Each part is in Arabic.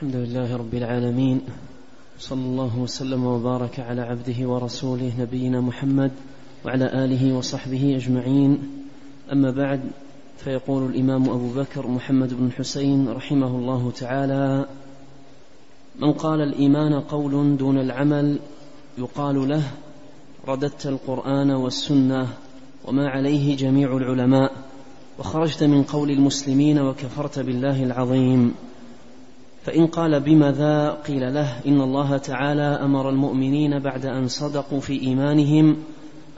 الحمد لله رب العالمين. صلى الله وسلم وبارك على عبده ورسوله نبينا محمد وعلى آله وصحبه أجمعين. أما بعد فيقول الإمام أبو بكر محمد بن حسين رحمه الله تعالى من قال الإيمان قول دون العمل يقال له رددت القرآن والسنة وما عليه جميع العلماء وخرجت من قول المسلمين وكفرت بالله العظيم. فإن قال بماذا قيل له إن الله تعالى أمر المؤمنين بعد أن صدقوا في إيمانهم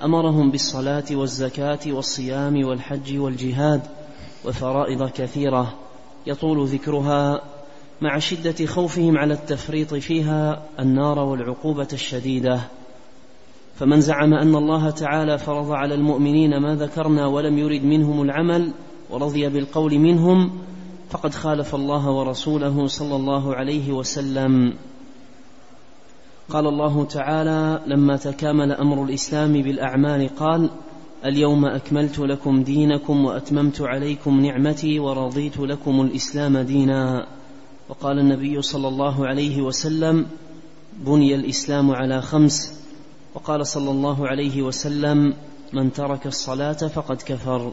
أمرهم بالصلاة والزكاة والصيام والحج والجهاد وفرائض كثيرة. يطول ذكرها مع شدة خوفهم على التفريط فيها النار والعقوبة الشديدة. فمن زعم أن الله تعالى فرض على المؤمنين ما ذكرنا ولم يرد منهم العمل ورضي بالقول منهم فقد خالف الله ورسوله صلى الله عليه وسلم. قال الله تعالى لما تكامل أمر الإسلام بالأعمال قال اليوم أكملت لكم دينكم وأتممت عليكم نعمتي ورضيت لكم الإسلام دينا. وقال النبي صلى الله عليه وسلم بني الإسلام على خمس. وقال صلى الله عليه وسلم من ترك الصلاة فقد كفر.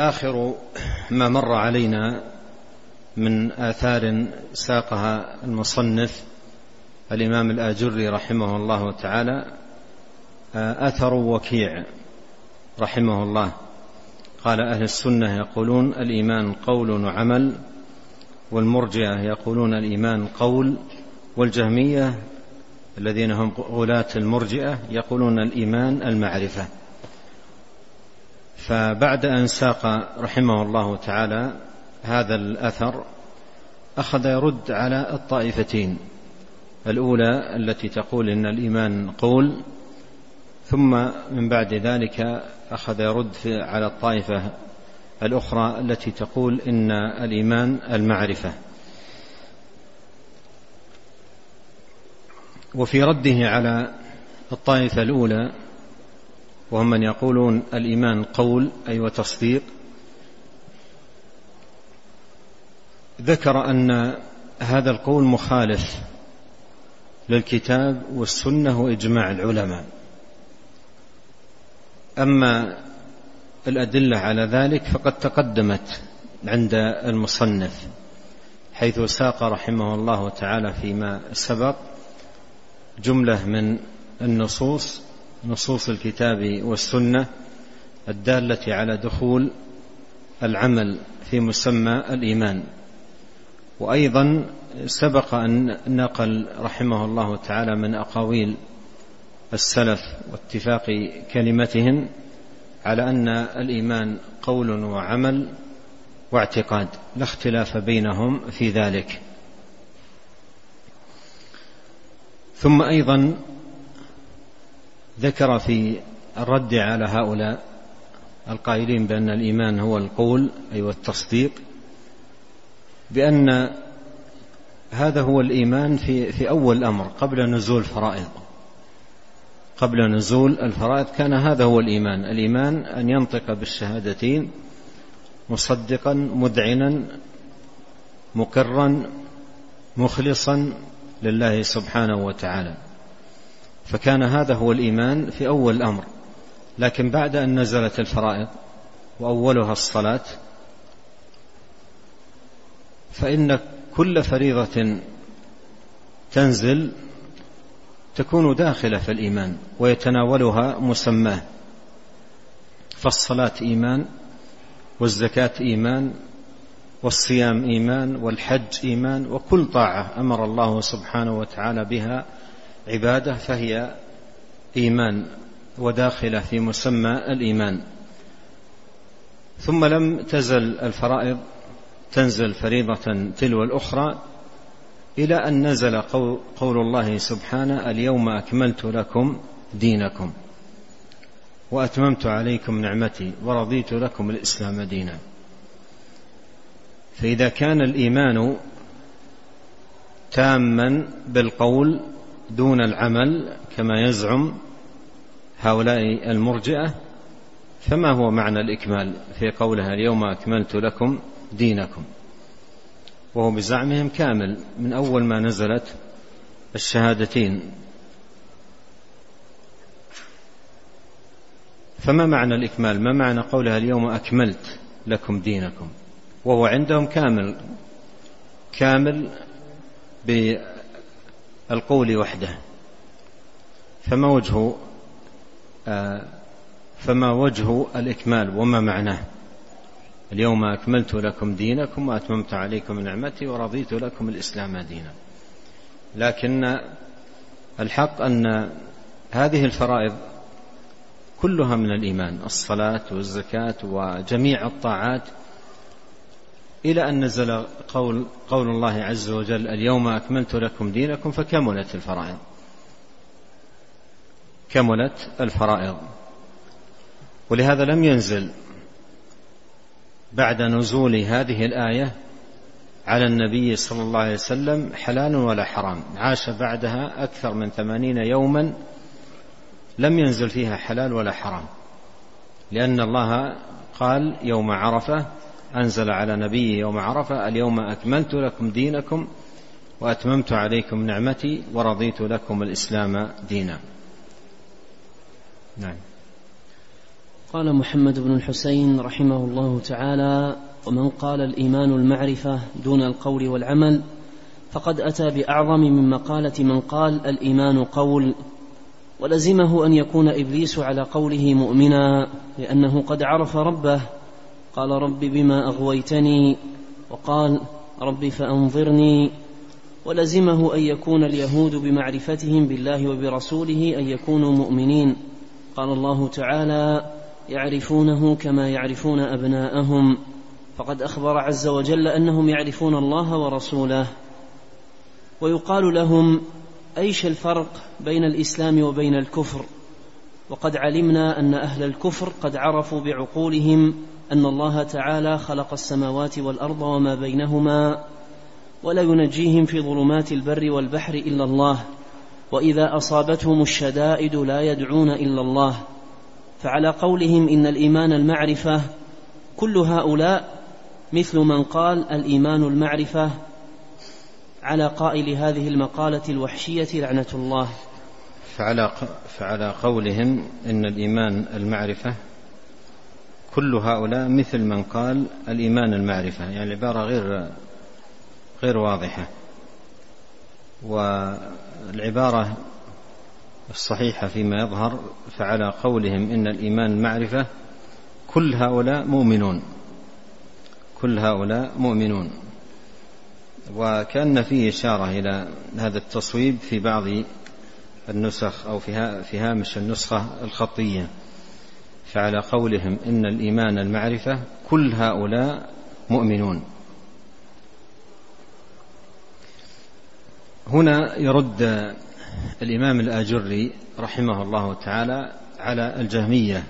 آخر ما مر علينا من آثار ساقها المصنف الإمام الآجري رحمه الله تعالى أثر وكيع رحمه الله. قال أهل السنة يقولون الإيمان قول وعمل والمرجئة يقولون الإيمان قول والجهمية الذين هم غلاة المرجئة يقولون الإيمان المعرفة. فبعد أن ساق رحمه الله تعالى هذا الأثر أخذ يرد على الطائفتين. الأولى التي تقول إن الإيمان قول ثم من بعد ذلك أخذ يرد على الطائفة الأخرى التي تقول إن الإيمان المعرفة. وفي رده على الطائفة الأولى وهم من يقولون الإيمان قول أي وتصديق. ذكر أن هذا القول مخالف للكتاب والسنة وإجماع العلماء. أما الأدلة على ذلك فقد تقدمت عند المصنف حيث ساق رحمه الله تعالى فيما سبق جملة من النصوص نصوص الكتاب والسنة الدالة على دخول العمل في مسمى الإيمان. وأيضا سبق أن نقل رحمه الله تعالى من أقاويل السلف واتفاق كلمتهم على أن الإيمان قول وعمل واعتقاد لا اختلاف بينهم في ذلك. ثم أيضا ذكر في الرد على هؤلاء القائلين بأن الإيمان هو القول أي والتصديق بأن هذا هو الإيمان في في أول الأمر قبل نزول الفرائض. قبل نزول الفرائض كان هذا هو الإيمان. الإيمان أن ينطق بالشهادتين مصدقا مذعنا مقرا مخلصا لله سبحانه وتعالى. فكان هذا هو الإيمان في أول الأمر. لكن بعد أن نزلت الفرائض وأولها الصلاة فإن كل فريضة تنزل تكون داخلة في الإيمان ويتناولها مسماه. فالصلاة إيمان والزكاة إيمان والصيام إيمان والحج إيمان وكل طاعة أمر الله سبحانه وتعالى بها عبادة فهي إيمان وداخلة في مسمى الإيمان. ثم لم تزل الفرائض تنزل فريضة تلو الأخرى إلى أن نزل قول الله سبحانه اليوم أكملت لكم دينكم وأتممت عليكم نعمتي ورضيت لكم الإسلام دينا. فإذا كان الإيمان تاما بالقول دون العمل كما يزعم هؤلاء المرجئة فما هو معنى الإكمال في قولها اليوم؟ أكملت لكم دينكم. وهو بزعمهم كامل من أول ما نزلت الشهادتين. فما معنى الإكمال؟ ما معنى قولها اليوم؟ أكملت لكم دينكم. وهو عندهم كامل كامل بالقول وحده. فما وجه آه، فما وجه الإكمال وما معناه؟ اليوم أكملت لكم دينكم وأتممت عليكم نعمتي ورضيت لكم الإسلام دينا. لكن الحق أن هذه الفرائض كلها من الإيمان الصلاة والزكاة وجميع الطاعات إلى أن نزل قول, قول الله عز وجل اليوم أكملت لكم دينكم فكملت الفرائض. كملت الفرائض. ولهذا لم ينزل بعد نزول هذه الآية على النبي صلى الله عليه وسلم حلال ولا حرام. عاش بعدها أكثر من ثمانين يوما لم ينزل فيها حلال ولا حرام. لأن الله قال يوم عرفة أنزل على نبيه يوم عرفة اليوم أكملت لكم دينكم وأتممت عليكم نعمتي ورضيت لكم الإسلام دينا. نعم. قال محمد بن الحسين رحمه الله تعالى ومن قال الإيمان المعرفة دون القول والعمل فقد أتى بأعظم من مقالة من قال الإيمان قول ولزمه أن يكون إبليس على قوله مؤمنا لأنه قد عرف ربه قال رب بما أغويتني وقال رب فأنظرني ولزمه أن يكون اليهود بمعرفتهم بالله وبرسوله أن يكونوا مؤمنين. قال الله تعالى يعرفونه كما يعرفون أبناءهم. فقد أخبر عز وجل أنهم يعرفون الله ورسوله. ويقال لهم أيش الفرق بين الإسلام وبين الكفر؟ وقد علمنا أن أهل الكفر قد عرفوا بعقولهم أن الله تعالى خلق السماوات والأرض وما بينهما ولا ينجيهم في ظلمات البر والبحر إلا الله وإذا أصابتهم الشدائد لا يدعون إلا الله. فعلى قولهم إن الإيمان المعرفة كل هؤلاء مثل من قال الإيمان المعرفة على قائل هذه المقالة الوحشية لعنة الله. فعلى فعلى قولهم إن الإيمان المعرفة كل هؤلاء مثل من قال الإيمان المعرفة يعني العباره غير غير واضحة. والعبارة الصحيحة فيما يظهر فعلى قولهم إن الإيمان معرفة كل هؤلاء مؤمنون. كل هؤلاء مؤمنون. وكأن فيه إشارة إلى هذا التصويب في بعض النسخ أو في هامش النسخة الخطية. فعلى قولهم إن الإيمان المعرفة كل هؤلاء مؤمنون. هنا يرد الإمام الآجري رحمه الله تعالى على الجهمية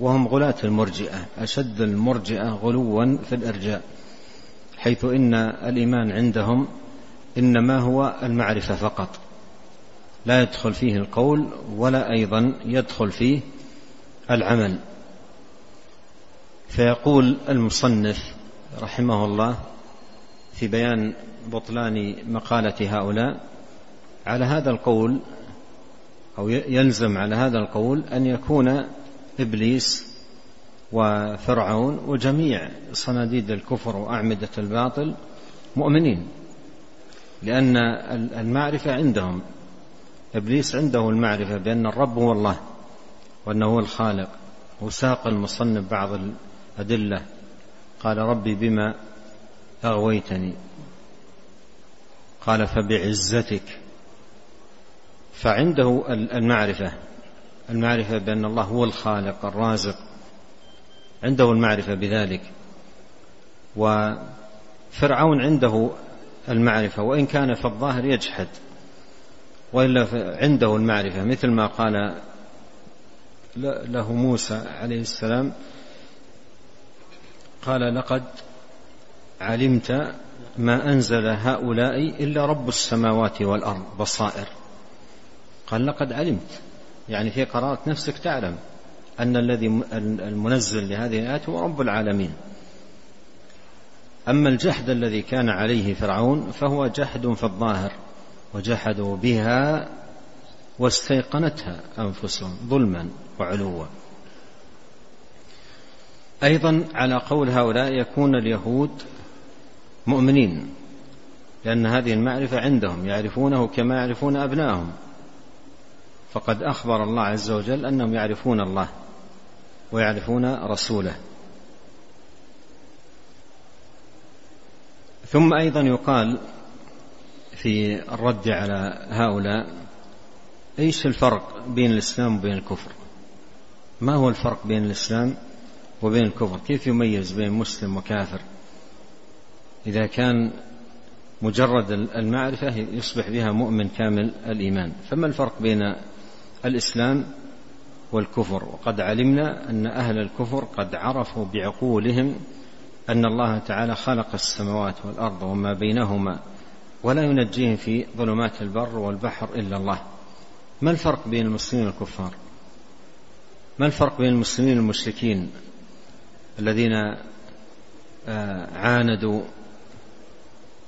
وهم غلاة المرجئة أشد المرجئة غلوا في الإرجاء حيث إن الإيمان عندهم إنما هو المعرفة فقط لا يدخل فيه القول ولا أيضا يدخل فيه العمل. فيقول المصنف رحمه الله في بيان بطلان مقالة هؤلاء على هذا القول أو يلزم على هذا القول أن يكون إبليس وفرعون وجميع صناديد الكفر وأعمدة الباطل مؤمنين لأن المعرفة عندهم. إبليس عنده المعرفة بأن الرب هو الله. وأنه هو الخالق وساق المصنف بعض الأدلة. قال ربي بما أغويتني. قال فبعزتك. فعنده المعرفة. المعرفة بأن الله هو الخالق الرازق. عنده المعرفة بذلك. وفرعون عنده المعرفة وإن كان في الظاهر يجحد. وإلا عنده المعرفة مثل ما قال له موسى عليه السلام قال لقد علمت ما أنزل هؤلاء إلا رب السماوات والأرض بصائر. قال لقد علمت. يعني في قرارة نفسك تعلم أن الذي المنزل لهذه الآيات هو رب العالمين. أما الجحد الذي كان عليه فرعون فهو جحد في الظاهر وجحدوا بها واستيقنتها أنفسهم ظلما وعلوا. أيضا على قول هؤلاء يكون اليهود مؤمنين لأن هذه المعرفة عندهم يعرفونه كما يعرفون أبنائهم. فقد أخبر الله عز وجل أنهم يعرفون الله ويعرفون رسوله. ثم أيضا يقال في الرد على هؤلاء إيش الفرق بين الإسلام وبين الكفر؟ ما هو الفرق بين الإسلام وبين الكفر؟ كيف يميز بين مسلم وكافر؟ إذا كان مجرد المعرفة يصبح بها مؤمن كامل الإيمان. فما الفرق بين الإسلام والكفر؟ وقد علمنا أن أهل الكفر قد عرفوا بعقولهم أن الله تعالى خلق السماوات والأرض وما بينهما ولا ينجيهم في ظلمات البر والبحر إلا الله. ما الفرق بين المسلمين والكفار؟ ما الفرق بين المسلمين والمشركين الذين آه، عاندوا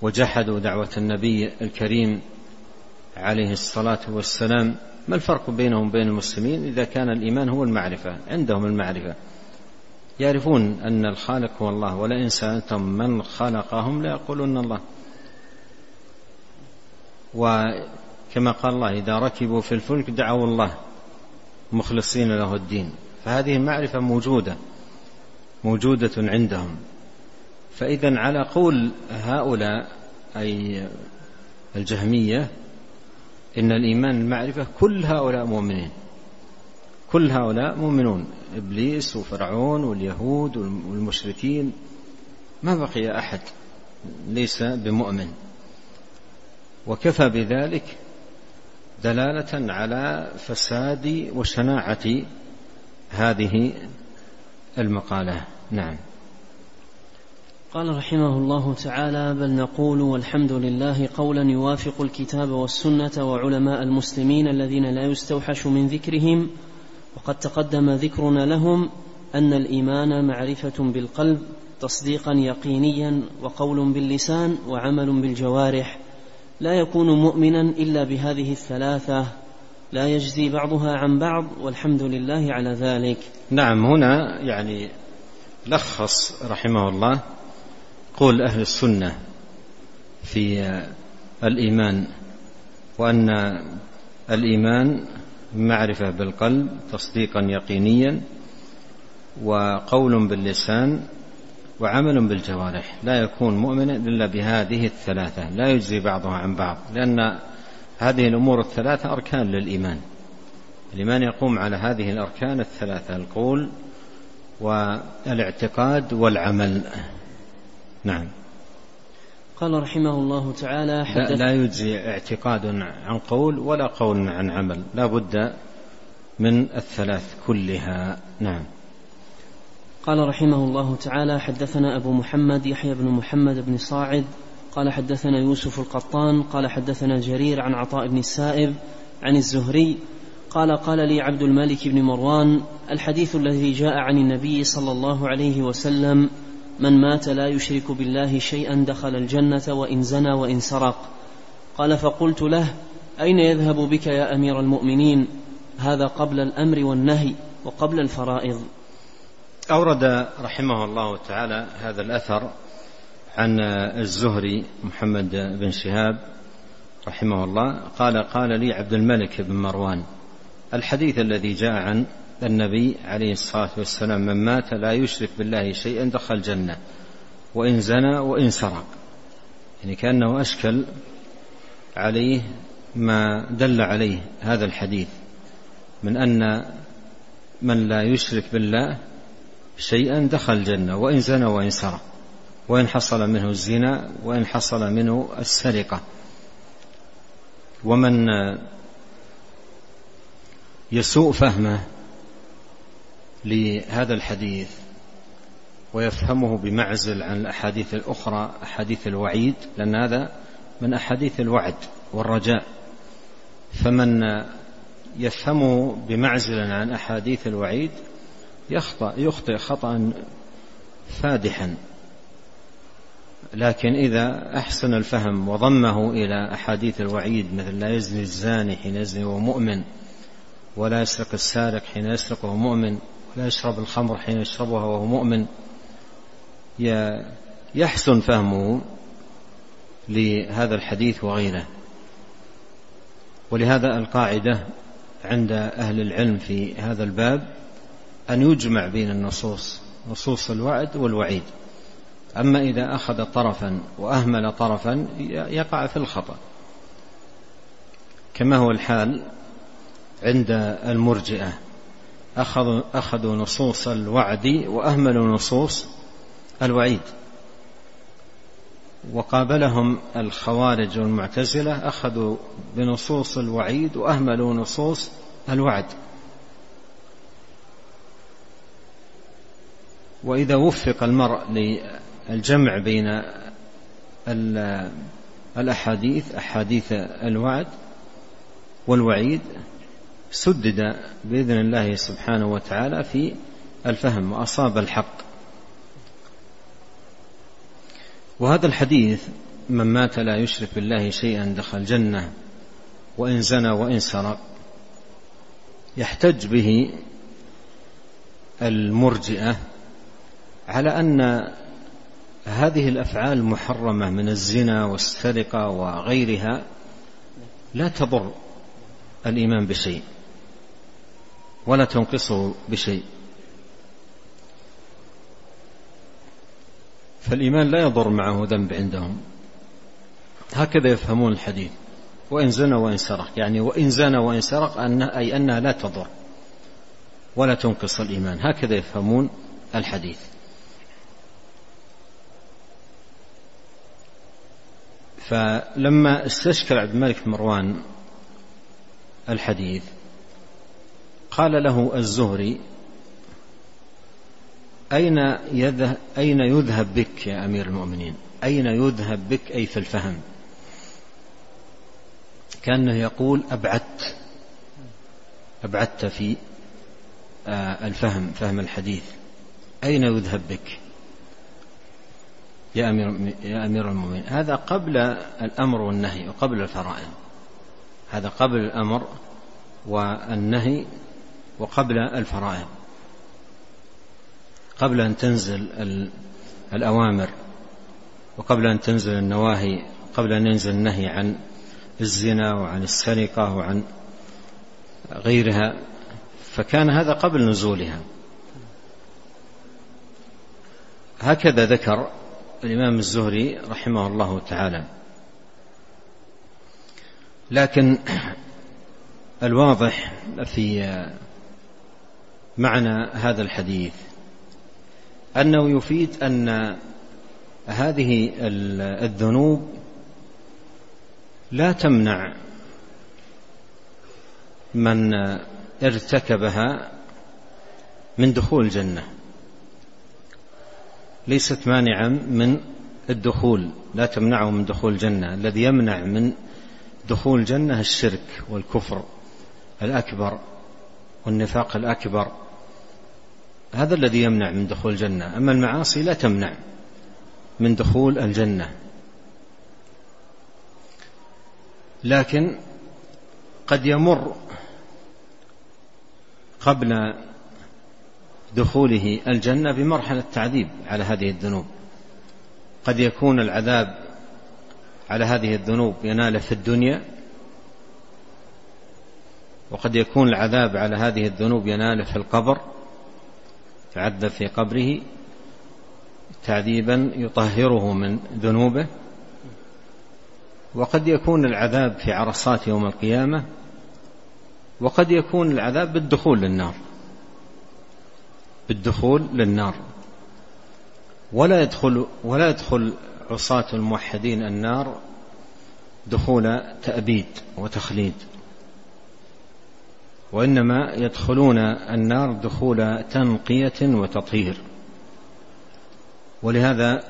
وجحدوا دعوة النبي الكريم عليه الصلاة والسلام؟ ما الفرق بينهم وبين المسلمين؟ إذا كان الإيمان هو المعرفة عندهم المعرفة. يعرفون أن الخالق هو الله ولئن سالتم من خلقهم ليقولون الله. وكما قال الله إذا ركبوا في الفلك دعوا الله مخلصين له الدين. فهذه المعرفة موجودة موجودة عندهم. فإذا على قول هؤلاء أي الجهمية إن الإيمان المعرفة كل هؤلاء مؤمنين. كل هؤلاء مؤمنون إبليس وفرعون واليهود والمشركين. ما بقي أحد ليس بمؤمن. وكفى بذلك دلالة على فساد وشناعة هذه المقالة. نعم. قال رحمه الله تعالى بل نقول والحمد لله قولا يوافق الكتاب والسنة وعلماء المسلمين الذين لا يستوحش من ذكرهم وقد تقدم ذكرنا لهم أن الإيمان معرفة بالقلب تصديقا يقينيا وقول باللسان وعمل بالجوارح. لا يكون مؤمنا إلا بهذه الثلاثة. لا يجزي بعضها عن بعض والحمد لله على ذلك. نعم هنا يعني لخص رحمه الله قول أهل السنة في الإيمان وأن الإيمان معرفة بالقلب تصديقا يقينيا وقول باللسان وعمل بالجوارح. لا يكون مؤمنا إلا بهذه الثلاثة. لا يجزي بعضها عن بعض. لأن هذه الأمور الثلاثة أركان للإيمان. الإيمان يقوم على هذه الأركان الثلاثة القول والاعتقاد والعمل. نعم. قال رحمه الله تعالى لا, لا يجزي اعتقاد عن قول ولا قول عن عمل. لا بد من الثلاث كلها. نعم. قال رحمه الله تعالى حدثنا أبو محمد يحيى بن محمد بن صاعد قال حدثنا يوسف القطان قال حدثنا جرير عن عطاء بن السائب عن الزهري قال قال لي عبد الملك بن مروان الحديث الذي جاء عن النبي صلى الله عليه وسلم من مات لا يشرك بالله شيئا دخل الجنة وإن زنى وإن سرق. قال فقلت له أين يذهب بك يا أمير المؤمنين؟ هذا قبل الأمر والنهي وقبل الفرائض. أورد رحمه الله تعالى هذا الأثر عن الزهري محمد بن شهاب رحمه الله. قال قال لي عبد الملك بن مروان الحديث الذي جاء عن النبي عليه الصلاة والسلام من مات لا يشرك بالله شيئا دخل الجنة وإن زنى وإن سرق. يعني كأنه أشكل عليه ما دل عليه هذا الحديث من أن من لا يشرك بالله شيئا دخل الجنة وإن زنى وإن سرق وإن حصل منه الزنا وإن حصل منه السرقة. ومن يسوء فهمه لهذا الحديث ويفهمه بمعزل عن الأحاديث الأخرى أحاديث الوعيد لأن هذا من أحاديث الوعد والرجاء. فمن يفهمه بمعزل عن أحاديث الوعيد يخطأ يخطئ خطأ فادحا. لكن إذا أحسن الفهم وضمه إلى أحاديث الوعيد مثل لا يزني الزاني حين يزني وهو مؤمن ولا يسرق السارق حين يسرق وهو مؤمن ولا يشرب الخمر حين يشربها وهو مؤمن. يحسن فهمه لهذا الحديث وغيره. ولهذا القاعدة عند أهل العلم في هذا الباب أن يجمع بين النصوص نصوص الوعد والوعيد. أما إذا أخذ طرفا وأهمل طرفا يقع في الخطأ. كما هو الحال عند المرجئة. أخذوا, أخذوا نصوص الوعد وأهملوا نصوص الوعيد. وقابلهم الخوارج والمعتزلة أخذوا بنصوص الوعيد وأهملوا نصوص الوعد. وإذا وفق المرء للجمع بين الأحاديث أحاديث الوعد والوعيد سدد بإذن الله سبحانه وتعالى في الفهم وأصاب الحق. وهذا الحديث من مات لا يشرك بالله شيئا دخل الجنة وإن زنى وإن سرق. يحتج به المرجئة على أن هذه الأفعال محرمة من الزنا والسرقة وغيرها لا تضر الإيمان بشيء ولا تنقصه بشيء. فالإيمان لا يضر معه ذنب عندهم. هكذا يفهمون الحديث. وإن زنى وإن سرق. يعني وإن زنى وإن سرق أن أي أنها لا تضر ولا تنقص الإيمان. هكذا يفهمون الحديث. فلما استشكل عبد الملك مروان الحديث قال له الزهري أين يذهب, أين يذهب بك يا أمير المؤمنين؟ أين يذهب بك أي في الفهم؟ كأنه يقول أبعدت أبعدت في آه، الفهم فهم الحديث. أين يذهب بك؟ يا أمير, يا أمير المؤمنين. هذا قبل الأمر والنهي وقبل الفرائض. هذا قبل الأمر والنهي وقبل الفرائض. قبل أن تنزل الأوامر وقبل أن تنزل النواهي قبل أن ينزل النهي عن الزنا وعن السرقة وعن غيرها فكان هذا قبل نزولها. هكذا ذكر الإمام الزهري رحمه الله تعالى. لكن الواضح في معنى هذا الحديث أنه يفيد أن هذه الذنوب لا تمنع من ارتكبها من دخول الجنة. ليست مانعا من الدخول لا تمنعه من دخول الجنة. الذي يمنع من دخول الجنة الشرك والكفر الأكبر والنفاق الأكبر. هذا الذي يمنع من دخول الجنة. أما المعاصي لا تمنع من دخول الجنة. لكن قد يمر قبل دخوله الجنة بمرحلة تعذيب على هذه الذنوب. قد يكون العذاب على هذه الذنوب يناله في الدنيا وقد يكون العذاب على هذه الذنوب يناله في القبر يعذب في قبره تعذيبا يطهره من ذنوبه. وقد يكون العذاب في عرصات يوم القيامة وقد يكون العذاب بالدخول للنار. بالدخول للنار. ولا يدخل ولا يدخل عصاة الموحدين النار دخول تأبيد وتخليد. وإنما يدخلون النار دخول تنقية وتطهير. ولهذا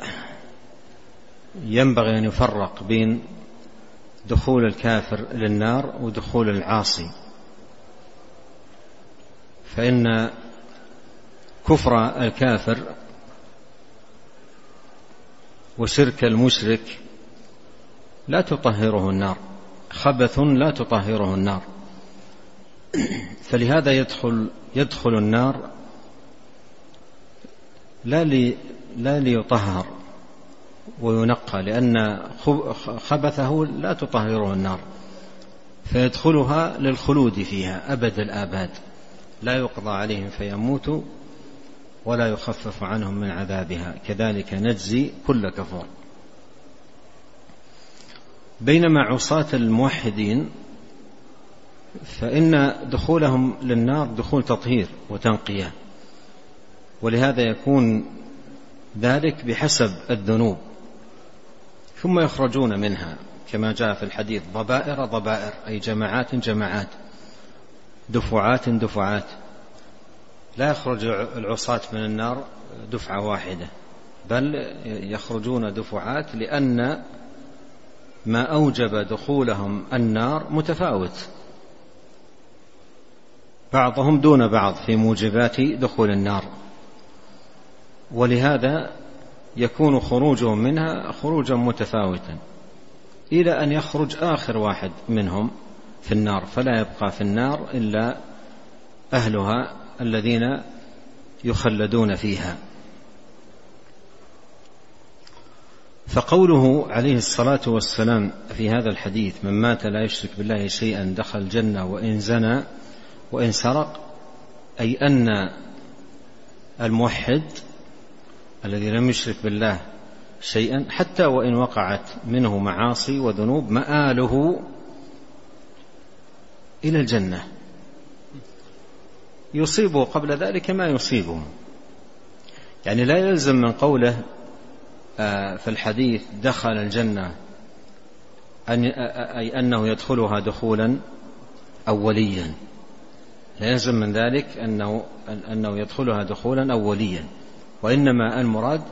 ينبغي أن يفرق بين دخول الكافر للنار ودخول العاصي. فإن كفر الكافر وشرك المشرك لا تطهره النار خبث لا تطهره النار. فلهذا يدخل يدخل النار لا لي لا ليطهر وينقى لأن خبثه لا تطهره النار. فيدخلها للخلود فيها أبد الآباد. لا يقضى عليهم فيموتوا ولا يخفف عنهم من عذابها. كذلك نجزي كل كفور. بينما عصاة الموحدين فإن دخولهم للنار دخول تطهير وتنقية. ولهذا يكون ذلك بحسب الذنوب. ثم يخرجون منها كما جاء في الحديث ضبائر ضبائر أي جماعات جماعات دفعات دفعات. لا يخرج العصاة من النار دفعة واحدة بل يخرجون دفعات لأن ما أوجب دخولهم النار متفاوت. بعضهم دون بعض في موجبات دخول النار. ولهذا يكون خروجهم منها خروجا متفاوتا. إلى أن يخرج آخر واحد منهم في النار فلا يبقى في النار إلا أهلها الذين يخلدون فيها. فقوله عليه الصلاة والسلام في هذا الحديث من مات لا يشرك بالله شيئا دخل الجنة وإن زنى وإن سرق أي أن الموحد الذي لم يشرك بالله شيئا حتى وإن وقعت منه معاصي وذنوب مآله إلى الجنة. يصيبه قبل ذلك ما يصيبه. يعني لا يلزم من قوله آه، في الحديث دخل الجنة أن أي أنه يدخلها دخولا أوليا لا يلزم من ذلك أنه أنه يدخلها دخولا أوليا وإنما المراد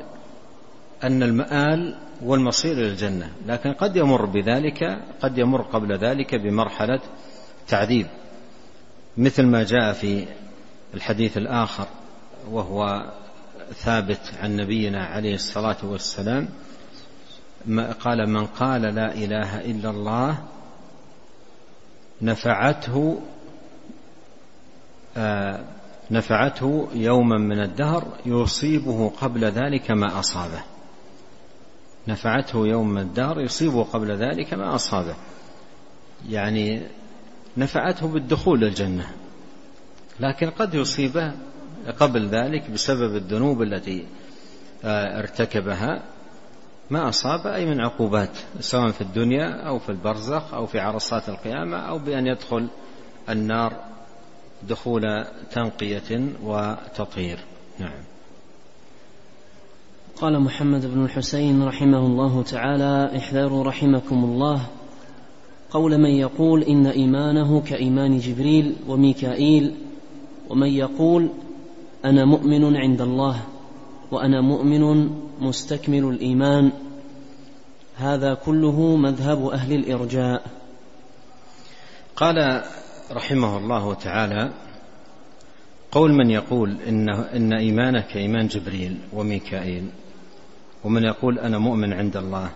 أن المآل والمصير إلى الجنة. لكن قد يمر بذلك قد يمر قبل ذلك بمرحلة تعذيب. مثل ما جاء في الحديث الآخر وهو ثابت عن نبينا عليه الصلاة والسلام قال من قال لا إله إلا الله نفعته آه، نفعته يوما من الدهر يصيبه قبل ذلك ما أصابه. نفعته يوم من الدهر يصيبه قبل ذلك ما أصابه. يعني نفعته بالدخول للجنة. لكن قد يصيبه قبل ذلك بسبب الذنوب التي آه، ارتكبها. ما أصاب أي من عقوبات سواء في الدنيا أو في البرزخ أو في عرصات القيامة أو بأن يدخل النار دخول تنقية وتطهير. نعم. قال محمد بن الحسين رحمه الله تعالى احذروا رحمكم الله. قول من يقول إن إيمانه كإيمان جبريل وميكائيل ومن يقول أنا مؤمن عند الله وأنا مؤمن مستكمل الإيمان هذا كله مذهب أهل الإرجاء. قال رحمه الله تعالى قول من يقول إن, إن إيمانه كإيمان جبريل وميكائيل ومن يقول أنا مؤمن عند الله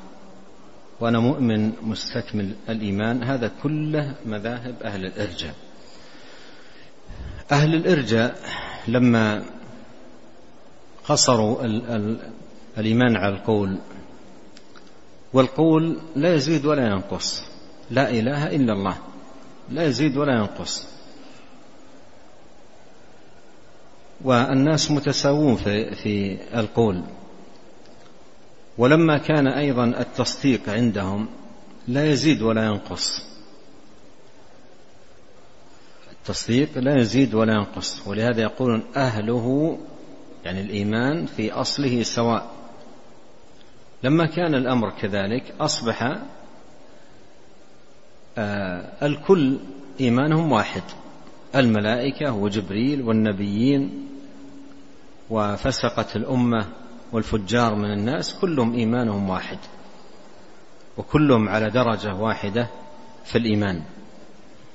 وأنا مؤمن مستكمل الإيمان هذا كله مذاهب أهل الإرجاء. أهل الإرجاء لما قصروا ال ال الإيمان على القول والقول لا يزيد ولا ينقص. لا إله إلا الله لا يزيد ولا ينقص. والناس متساوون في, في القول. ولما كان أيضا التصديق عندهم لا يزيد ولا ينقص. التصديق لا يزيد ولا ينقص ولهذا يقولون أهله يعني الإيمان في أصله سواء. لما كان الأمر كذلك أصبح آه، الكل إيمانهم واحد. الملائكة وجبريل والنبيين وفسقه الأمة والفجار من الناس كلهم إيمانهم واحد. وكلهم على درجة واحدة في الإيمان.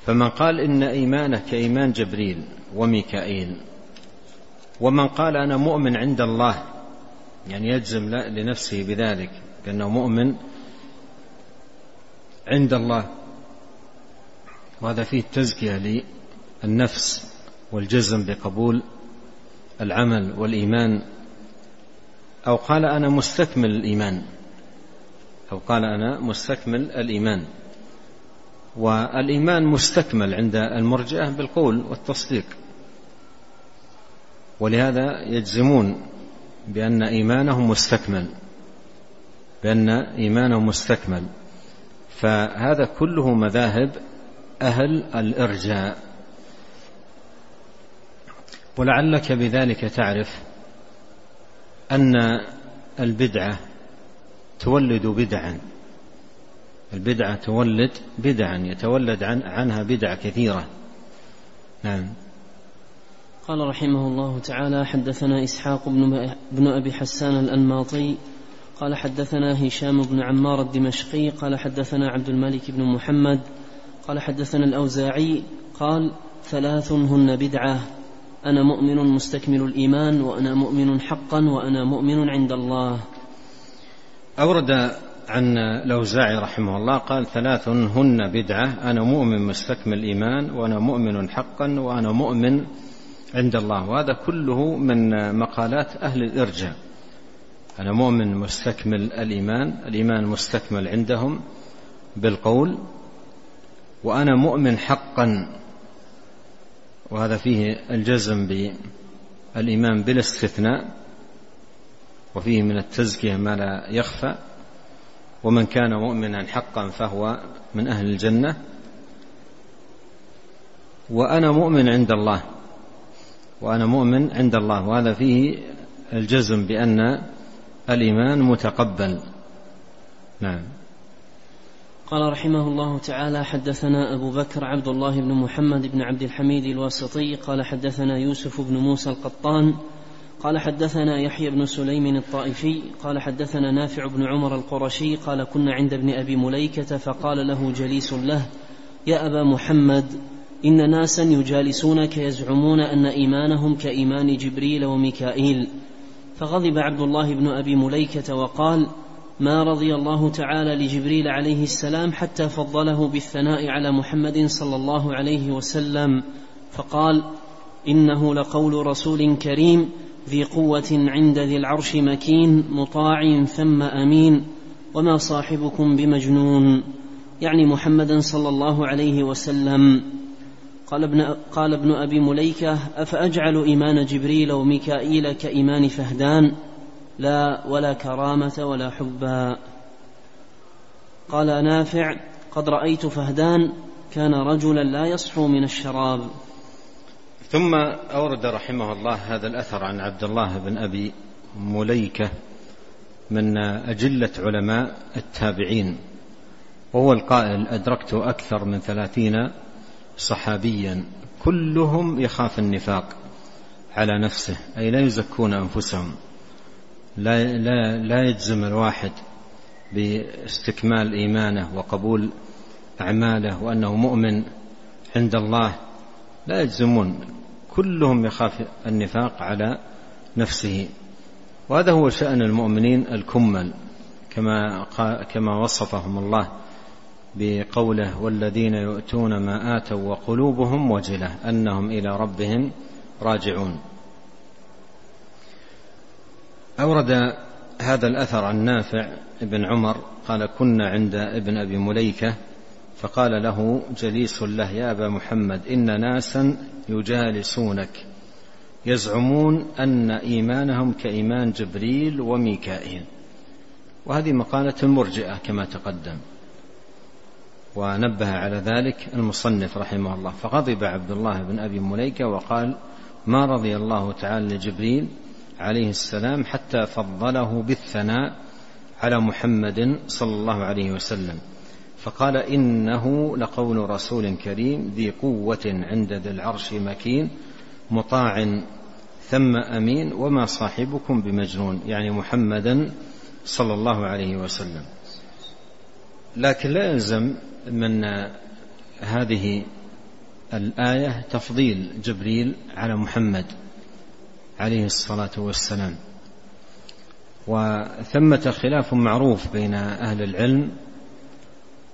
فمن قال إن ايمانه كإيمان جبريل وميكائيل ومن قال أنا مؤمن عند الله يعني يجزم لنفسه بذلك بأنه مؤمن عند الله. وهذا فيه تزكية للنفس والجزم بقبول العمل والإيمان. أو قال أنا مستكمل الإيمان أو قال أنا مستكمل الإيمان. والإيمان مستكمل عند المرجئة بالقول والتصديق. ولهذا يجزمون بأن إيمانهم مستكمل بأن إيمانهم مستكمل. فهذا كله مذاهب أهل الإرجاء. ولعلك بذلك تعرف أن البدعة تولد بدعا. البدعة تولد بدعا يتولد عن عنها بدع كثيرة. نعم. قال رحمه الله تعالى حدثنا إسحاق بن, بن أبي حسان الأنماطي قال حدثنا هشام بن عمار الدمشقي قال حدثنا عبد الملك بن محمد قال حدثنا الأوزاعي قال ثلاث هن بدعة أنا مؤمن مستكمل الإيمان وأنا مؤمن حقا وأنا مؤمن عند الله. أورد عن الأوزاعي رحمه الله قال ثلاث هن بدعة أنا مؤمن مستكمل الإيمان وأنا مؤمن حقا وأنا مؤمن عند الله. وهذا كله من مقالات أهل الإرجاء. أنا مؤمن مستكمل الإيمان الإيمان مستكمل عندهم بالقول وأنا مؤمن حقا. وهذا فيه الجزم بالإيمان بالاستثناء وفيه من التزكية ما لا يخفى. ومن كان مؤمنا حقا فهو من أهل الجنة. وأنا مؤمن عند الله. وأنا مؤمن عند الله. وهذا فيه الجزم بأن الإيمان متقبل. نعم. قال رحمه الله تعالى حدثنا أبو بكر عبد الله بن محمد بن عبد الحميد الواسطي قال حدثنا يوسف بن موسى القطان قال حدثنا يحيى بن سليم الطائفي قال حدثنا نافع بن عمر القرشي قال كنا عند ابن أبي مليكة فقال له جليس له يا أبا محمد إن ناسا يجالسونك يزعمون أن إيمانهم كإيمان جبريل وميكائيل. فغضب عبد الله بن أبي مليكة وقال ما رضي الله تعالى لجبريل عليه السلام حتى فضله بالثناء على محمد صلى الله عليه وسلم. فقال إنه لقول رسول كريم ذي قوة عند ذي العرش مكين مطاع ثم أمين وما صاحبكم بمجنون. يعني محمدا صلى الله عليه وسلم. قال ابن, قال ابن أبي مليكة أفأجعل إيمان جبريل وميكائيل كإيمان فهدان؟ لا ولا كرامة ولا حبا. قال نافع قد رأيت فهدان كان رجلا لا يصحو من الشراب. ثم أورد رحمه الله هذا الأثر عن عبد الله بن أبي مليكة من أجلة علماء التابعين وهو القائل أدركت أكثر من ثلاثين صحابيا كلهم يخاف النفاق على نفسه أي لا يزكون أنفسهم لا, لا, لا يجزم الواحد باستكمال إيمانه وقبول أعماله وأنه مؤمن عند الله لا يجزمون. كلهم يخاف النفاق على نفسه. وهذا هو شأن المؤمنين الكمل كما كما وصفهم الله بقوله والذين يؤتون ما آتوا وقلوبهم وجلة أنهم إلى ربهم راجعون. أورد هذا الأثر عن نافع بن عمر قال كنا عند ابن أبي مليكة فقال له جليس له يا أبا محمد إن ناسا يجالسونك. يزعمون أن إيمانهم كإيمان جبريل وميكائيل. وهذه مقالة المرجئه كما تقدم. ونبه على ذلك المصنف رحمه الله. فغضب عبد الله بن أبي مليكة وقال ما رضي الله تعالى لجبريل عليه السلام حتى فضله بالثناء على محمد صلى الله عليه وسلم. فقال إنه لقول رسول كريم ذي قوة عند ذي العرش مكين مطاع ثم أمين وما صاحبكم بمجنون يعني محمدا صلى الله عليه وسلم. لكن لا يلزم من هذه الآية تفضيل جبريل على محمد عليه الصلاة والسلام. وثمة خلاف معروف بين أهل العلم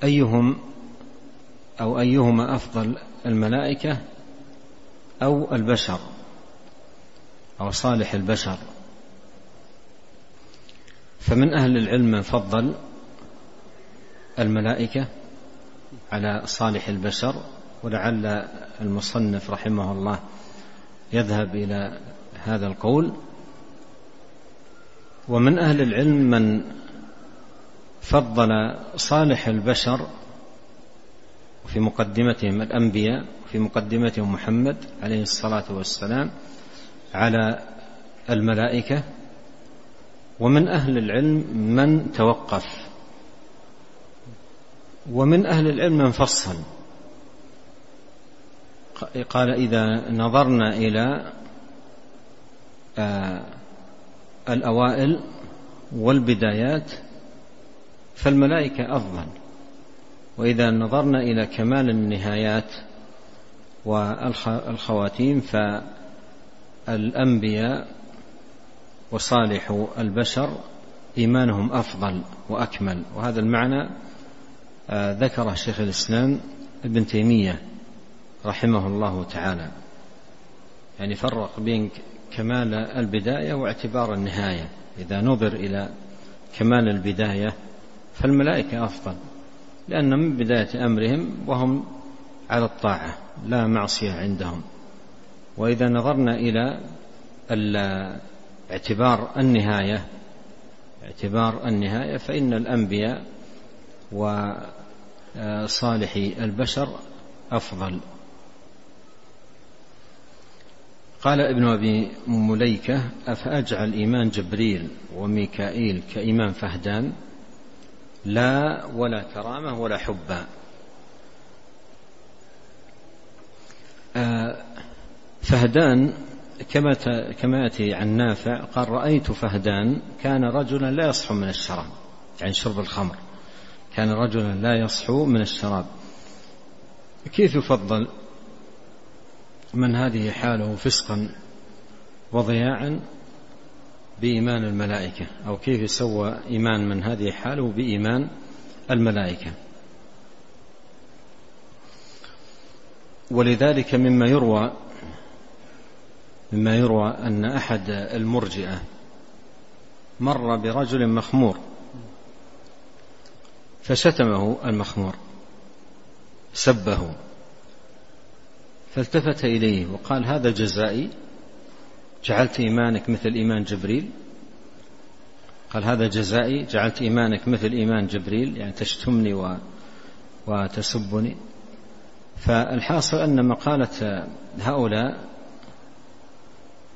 أيهم أو أيهما أفضل الملائكة أو البشر أو صالح البشر. فمن أهل العلم من فضل الملائكة على صالح البشر ولعل المصنف رحمه الله يذهب إلى هذا القول. ومن أهل العلم من فضل صالح البشر في مقدمتهم الأنبياء في مقدمتهم محمد عليه الصلاة والسلام على الملائكة ومن أهل العلم من توقف ومن أهل العلم من فصل. قال إذا نظرنا إلى آه، الأوائل والبدايات فالملائكة أفضل. وإذا نظرنا إلى كمال النهايات والخواتيم فالأنبياء وصالح البشر إيمانهم أفضل وأكمل. وهذا المعنى آه، ذكره شيخ الإسلام ابن تيمية رحمه الله تعالى. يعني فرق بين كمال البداية واعتبار النهاية. إذا نظر إلى كمال البداية فالملائكة أفضل لأن من بداية أمرهم وهم على الطاعة لا معصية عندهم. وإذا نظرنا إلى اعتبار النهاية اعتبار النهاية فإن الأنبياء وصالحي البشر أفضل. قال ابن أبي مليكة أفأجعل إيمان جبريل وميكائيل كإيمان فهدان؟ لا ولا كرامة ولا حبا آه، فهدان كما كما يأتي عن نافع قال رأيت فهدان كان رجلا لا يصحو من الشراب. يعني شرب الخمر. كان رجلا لا يصحو من الشراب. كيف يفضل من هذه حاله فسقا وضياعا؟ بإيمان الملائكة أو كيف يسوى إيمان من هذه حاله بإيمان الملائكة. ولذلك مما يروى مما يروى أن أحد المرجئة مر برجل مخمور فشتمه المخمور سبه فالتفت إليه وقال هذا جزائي جعلت إيمانك مثل إيمان جبريل؟ قال هذا جزائي جعلت إيمانك مثل إيمان جبريل يعني تشتمني و... وتسبني. فالحاصل أن مقالة هؤلاء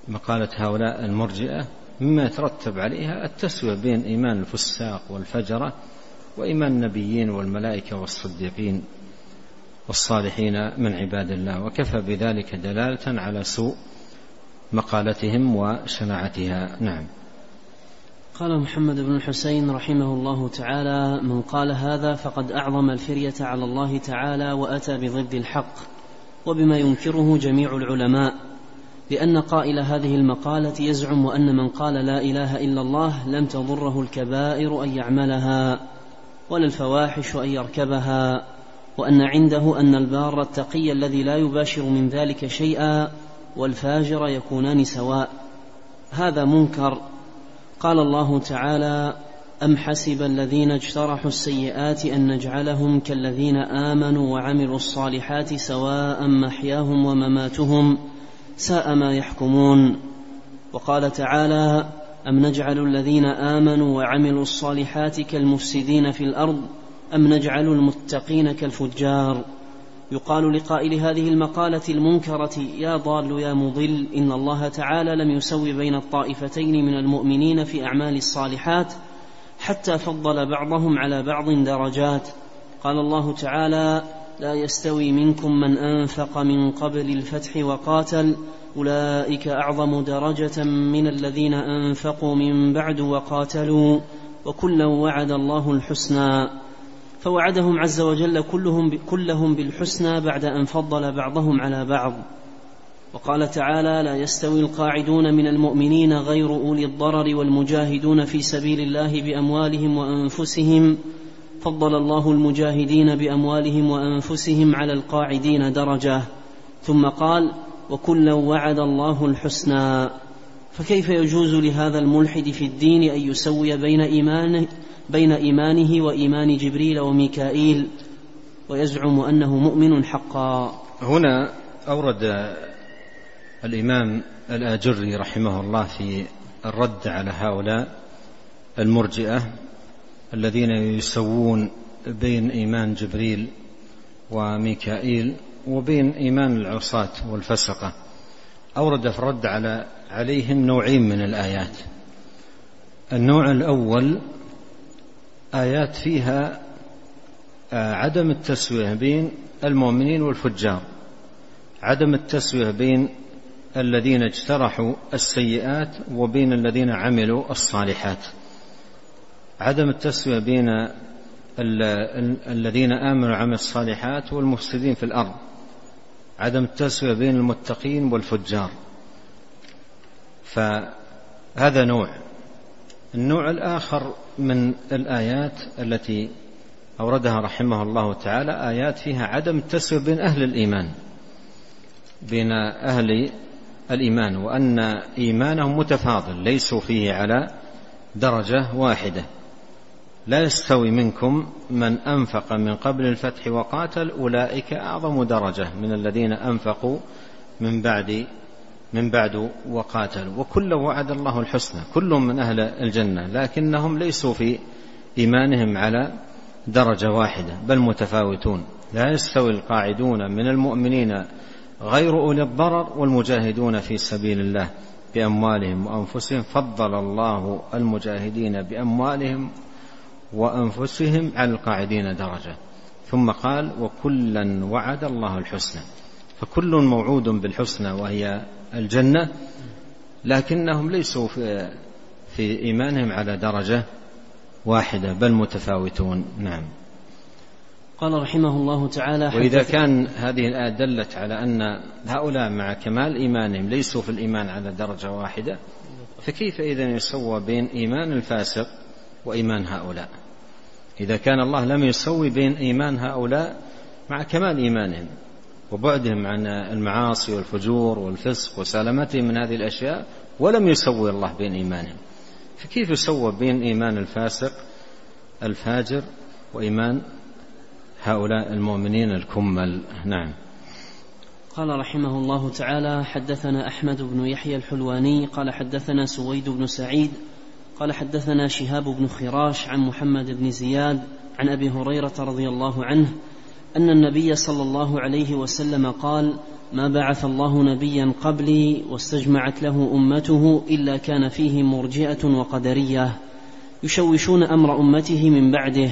مقالة هؤلاء المرجئة مما يترتب عليها التسوية بين إيمان الفساق والفجرة وإيمان النبيين والملائكة والصديقين والصالحين من عباد الله وكفى بذلك دلالة على سوء مقالتهم وشناعتها. نعم. قال محمد بن الحسين رحمه الله تعالى من قال هذا فقد أعظم الفرية على الله تعالى وأتى بضد الحق وبما ينكره جميع العلماء لأن قائل هذه المقالة يزعم أن من قال لا إله إلا الله لم تضره الكبائر أن يعملها ولا الفواحش أن يركبها وأن عنده أن البار التقي الذي لا يباشر من ذلك شيئا والفاجر يكونان سواء. هذا منكر. قال الله تعالى أم حسب الذين اجترحوا السيئات أن نجعلهم كالذين آمنوا وعملوا الصالحات سواء محياهم ومماتهم ساء ما يحكمون. وقال تعالى أم نجعل الذين آمنوا وعملوا الصالحات كالمفسدين في الأرض أم نجعل المتقين كالفجار. يقال لقائل هذه المقالة المنكرة يا ضال يا مضل إن الله تعالى لم يسوي بين الطائفتين من المؤمنين في أعمال الصالحات حتى فضل بعضهم على بعض درجات. قال الله تعالى لا يستوي منكم من أنفق من قبل الفتح وقاتل أولئك أعظم درجة من الذين أنفقوا من بعد وقاتلوا وكلا وعد الله الحسنى. فوعدهم عز وجل كلهم كلهم بالحسنى بعد أن فضل بعضهم على بعض. وقال تعالى لا يستوي القاعدون من المؤمنين غير أولي الضرر والمجاهدون في سبيل الله بأموالهم وأنفسهم. فضل الله المجاهدين بأموالهم وأنفسهم على القاعدين درجة. ثم قال وكلا وعد الله الحسنى. فكيف يجوز لهذا الملحد في الدين أن يسوي بين إيمانه بين إيمانه وإيمان جبريل وميكائيل ويزعم أنه مؤمن حقا. هنا أورد الإمام الآجري رحمه الله في الرد على هؤلاء المرجئة الذين يسوون بين إيمان جبريل وميكائيل وبين إيمان العصاة والفسقة. أورد في الرد على عليهم نوعين من الآيات. النوع الأول آيات فيها آه، عدم التسوية بين المؤمنين والفجار. عدم التسوية بين الذين اجترحوا السيئات وبين الذين عملوا الصالحات. عدم التسوية بين الذين آمنوا وعملوا الصالحات والمفسدين في الأرض. عدم التسوية بين المتقين والفجار. فهذا نوع. النوع الآخر من الآيات التي أوردها رحمه الله تعالى آيات فيها عدم التسوية بين أهل الإيمان بين أهل الإيمان وأن إيمانهم متفاضل ليسوا فيه على درجة واحدة. لا يستوي منكم من أنفق من قبل الفتح وقاتل أولئك أعظم درجة من الذين أنفقوا من بعد من بعد وقاتلوا. وكل وعد الله الحسنى. كل من أهل الجنة. لكنهم ليسوا في إيمانهم على درجة واحدة بل متفاوتون. لا يستوي القاعدون من المؤمنين غير أولي الضرر والمجاهدون في سبيل الله بأموالهم وأنفسهم. فضل الله المجاهدين بأموالهم وأنفسهم على القاعدين درجة. ثم قال وكلا وعد الله الحسنى. فكل موعود بالحسنى وهي الجنة لكنهم ليسوا في, في إيمانهم على درجة واحدة بل متفاوتون. نعم. قال رحمه الله تعالى وإذا كان هذه الآية دلت على أن هؤلاء مع كمال إيمانهم ليسوا في الإيمان على درجة واحدة فكيف إذا يسوى بين إيمان الفاسق وإيمان هؤلاء؟ إذا كان الله لم يسوي بين إيمان هؤلاء مع كمال إيمانهم. وبعدهم عن المعاصي والفجور والفسق وسلامتهم من هذه الأشياء ولم يسوي الله بين إيمانهم. فكيف يسوى بين إيمان الفاسق الفاجر وإيمان هؤلاء المؤمنين الكمل؟ نعم. قال رحمه الله تعالى حدثنا أحمد بن يحيى الحلواني قال حدثنا سويد بن سعيد قال حدثنا شهاب بن خراش عن محمد بن زياد عن أبي هريرة رضي الله عنه أن النبي صلى الله عليه وسلم قال ما بعث الله نبيا قبلي واستجمعت له أمته إلا كان فيه مرجئة وقدرية يشوشون أمر أمته من بعده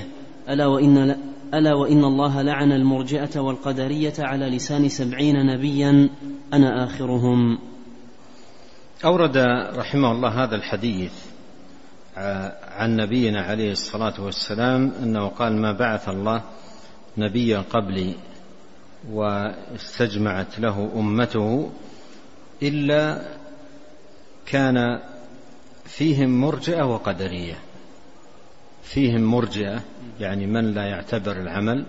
ألا وإن ألا وإن الله لعن المرجئة والقدرية على لسان سبعين نبيا أنا آخرهم. أورد رحمه الله هذا الحديث عن نبينا عليه الصلاة والسلام أنه قال ما بعث الله نبيا قبلي واستجمعت له أمته إلا كان فيهم مرجئة وقدرية. فيهم مرجئة يعني من لا يعتبر العمل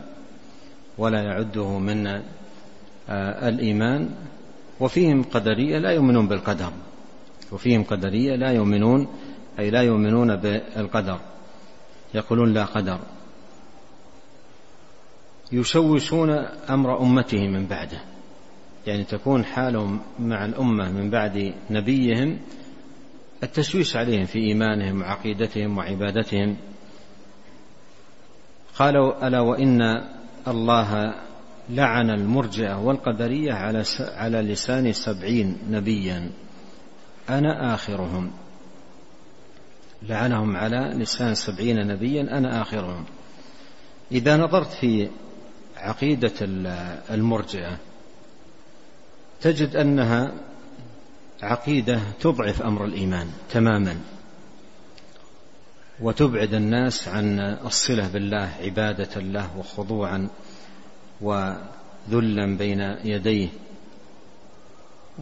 ولا يعده من آه، الإيمان. وفيهم قدرية لا يؤمنون بالقدر. وفيهم قدرية لا يؤمنون أي لا يؤمنون بالقدر. يقولون لا قدر. يشوشون أمر أمته من بعده. يعني تكون حالهم مع الأمة من بعد نبيهم التشويش عليهم في إيمانهم وعقيدتهم وعبادتهم. قالوا ألا وإن الله لعن المرجئة والقدرية على على لسان سبعين نبيا. أنا آخرهم. لعنهم على لسان سبعين نبيا أنا آخرهم. إذا نظرت في عقيدة المرجئة. تجد أنها عقيدة تضعف أمر الإيمان تماما. وتبعد الناس عن الصلة بالله عبادة له وخضوعا وذلا بين يديه.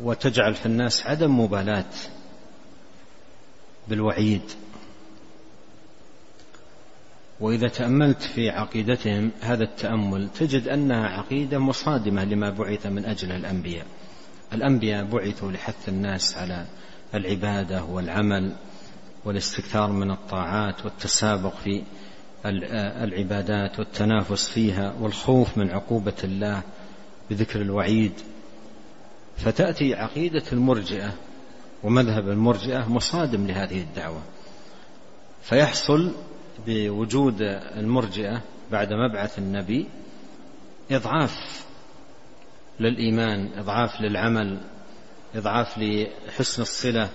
وتجعل في الناس عدم مبالاة بالوعيد. وإذا تأملت في عقيدتهم هذا التأمل تجد أنها عقيدة مصادمة لما بعث من اجله الأنبياء. الأنبياء بعثوا لحث الناس على العبادة والعمل والاستكثار من الطاعات والتسابق في العبادات والتنافس فيها والخوف من عقوبة الله بذكر الوعيد. فتأتي عقيدة المرجئة ومذهب المرجئة مصادم لهذه الدعوة. فيحصل بوجود المرجئة بعد مبعث النبي إضعاف للإيمان إضعاف للعمل إضعاف لحسن الصلة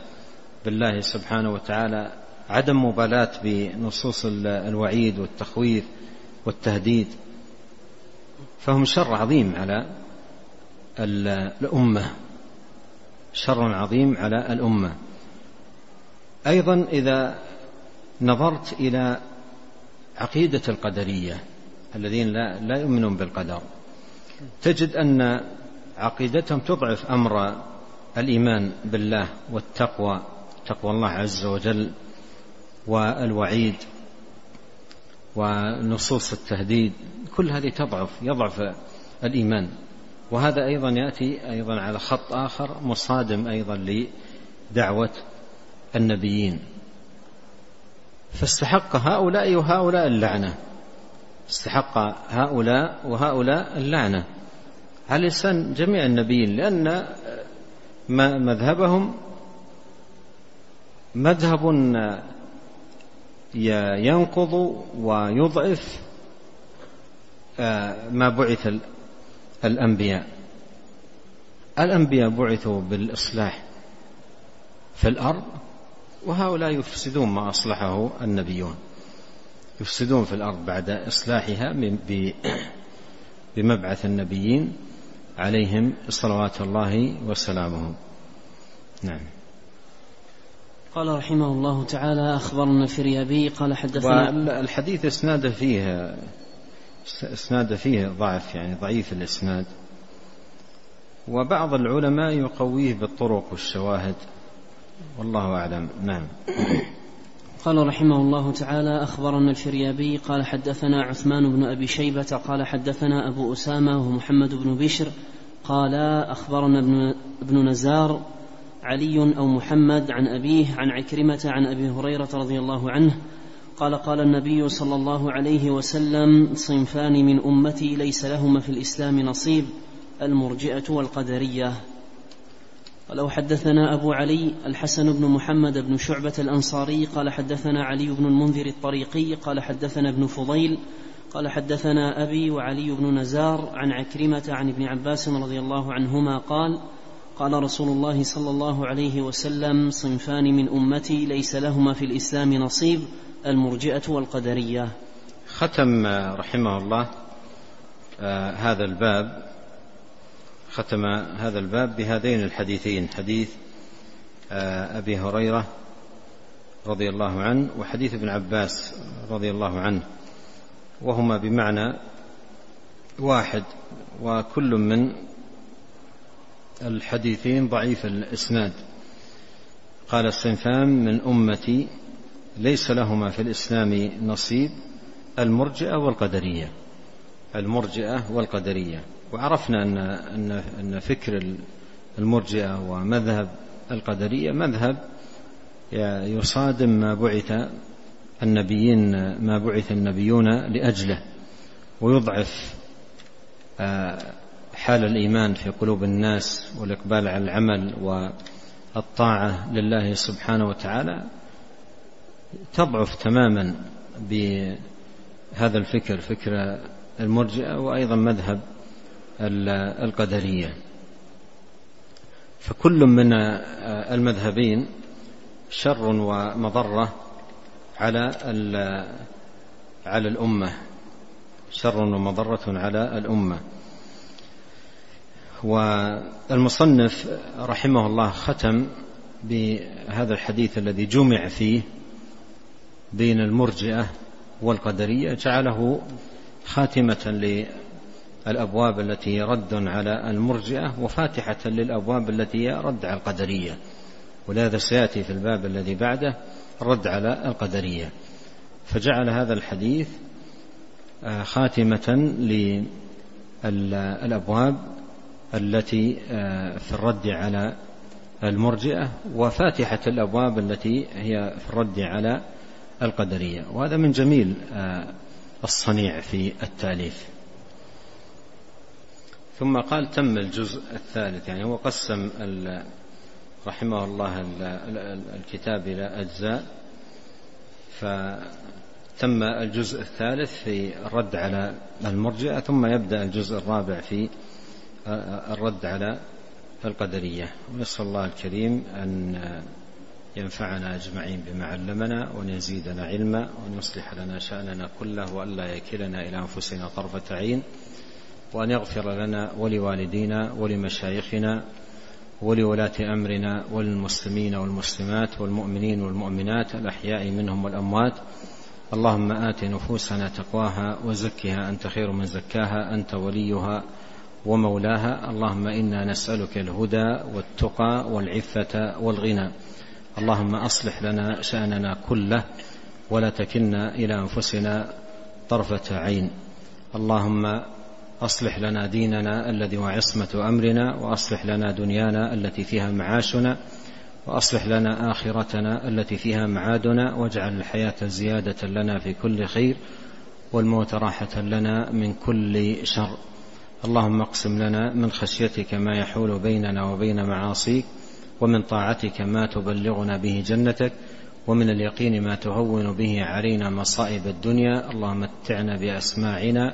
بالله سبحانه وتعالى عدم مبالاة بنصوص الوعيد والتخويف والتهديد. فهم شر عظيم على الأمة. شر عظيم على الأمة. أيضا إذا نظرت إلى عقيدة القدرية الذين لا, لا يؤمنون بالقدر. تجد أن عقيدتهم تضعف أمر الإيمان بالله والتقوى تقوى الله عز وجل والوعيد ونصوص التهديد. كل هذه تضعف يضعف الإيمان. وهذا أيضا يأتي أيضا على خط آخر مصادم أيضا لدعوة النبيين. فاستحق هؤلاء وهؤلاء اللعنة. استحق هؤلاء وهؤلاء اللعنة. على لسان جميع النبيين؟ لأن مذهبهم مذهب ينقض ويضعف آه، ما بعث الأنبياء. الأنبياء بعثوا بالإصلاح في الأرض وهؤلاء يفسدون ما أصلحه النبيون. يفسدون في الأرض بعد إصلاحها بمبعث النبيين عليهم صلوات الله وسلامه. نعم. قال رحمه الله تعالى أخبرنا الفريابي قال حدثنا الحديث إسناد فيه إسناد فيه ضعف يعني ضعيف الإسناد. وبعض العلماء يقويه بالطرق والشواهد. والله أعلم. نعم. قال رحمه الله تعالى أخبرنا الفريابي قال حدثنا عثمان بن أبي شيبة قال حدثنا أبو أسامة ومحمد بن بشر قال أخبرنا ابن, ابن نزار علي أو محمد عن أبيه عن عكرمة عن أبي هريرة رضي الله عنه قال قال النبي صلى الله عليه وسلم صنفان من أمتي ليس لهما في الإسلام نصيب المرجئة والقدرية. ولو حدثنا أبو علي الحسن بن محمد بن شعبة الأنصاري قال حدثنا علي بن المنذر الطريقي قال حدثنا ابن فضيل قال حدثنا أبي وعلي بن نزار عن عكرمة عن ابن عباس رضي الله عنهما قال قال رسول الله صلى الله عليه وسلم صنفان من أمتي ليس لهما في الإسلام نصيب المرجئة والقدرية. ختم رحمه الله آه هذا الباب ختم هذا الباب بهذين الحديثين حديث آه، أبي هريرة رضي الله عنه وحديث ابن عباس رضي الله عنه وهما بمعنى واحد وكل من الحديثين ضعيف الإسناد. قال الصنفان من أمتي ليس لهما في الإسلام نصيب المرجئة والقدرية. المرجئة والقدرية. وعرفنا أن أن أن فكر المرجئة ومذهب القدرية مذهب يصادم ما بعث النبيين ما بعث النبيون لأجله ويضعف آه، حال الإيمان في قلوب الناس والإقبال على العمل والطاعة لله سبحانه وتعالى تضعف تماما بهذا الفكر فكر المرجئة وأيضا مذهب القدرية. فكل من المذهبين شر ومضرة على على الأمة. شر ومضرة على الأمة. والمصنف رحمه الله ختم بهذا الحديث الذي جمع فيه بين المرجئة والقدرية جعله خاتمة للأبواب التي رد على المرجئة وفاتحة للأبواب التي رد على القدرية. ولهذا سيأتي في الباب الذي بعده الرد على القدرية. فجعل هذا الحديث آه، خاتمة للأبواب التي آه، في الرد على المرجئة وفاتحة الأبواب التي هي في الرد على القدرية. وهذا من جميل آه، الصنيع في التأليف. ثم قال تم الجزء الثالث يعني هو قسم رحمه الله الكتاب إلى أجزاء. فتم الجزء الثالث في الرد على المرجئة ثم يبدأ الجزء الرابع في الرد على القدرية. ونسأل الله الكريم أن ينفعنا أجمعين بما علمنا وأن يزيدنا علما وأن يصلح لنا شأننا كله وأن لا يكلنا إلى أنفسنا طرفة عين. وأن يغفر لنا ولوالدينا ولمشايخنا ولولاة أمرنا وللمسلمين والمسلمات والمؤمنين والمؤمنات الأحياء منهم والأموات. اللهم آت نفوسنا تقواها وزكها أنت خير من زكاها أنت وليها ومولاها. اللهم إنا نسألك الهدى والتقى والعفة والغنى. اللهم أصلح لنا شأننا كله ولا تكلنا إلى أنفسنا طرفة عين. اللهم أصلح لنا ديننا الذي هو عصمة أمرنا وأصلح لنا دنيانا التي فيها معاشنا وأصلح لنا آخرتنا التي فيها معادنا واجعل الحياة زيادة لنا في كل خير والموت راحة لنا من كل شر. اللهم اقسم لنا من خشيتك ما يحول بيننا وبين معاصيك ومن طاعتك ما تبلغنا به جنتك ومن اليقين ما تهون به علينا مصائب الدنيا. اللهم متعنا بأسماعنا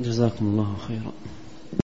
جزاكم الله خيرا.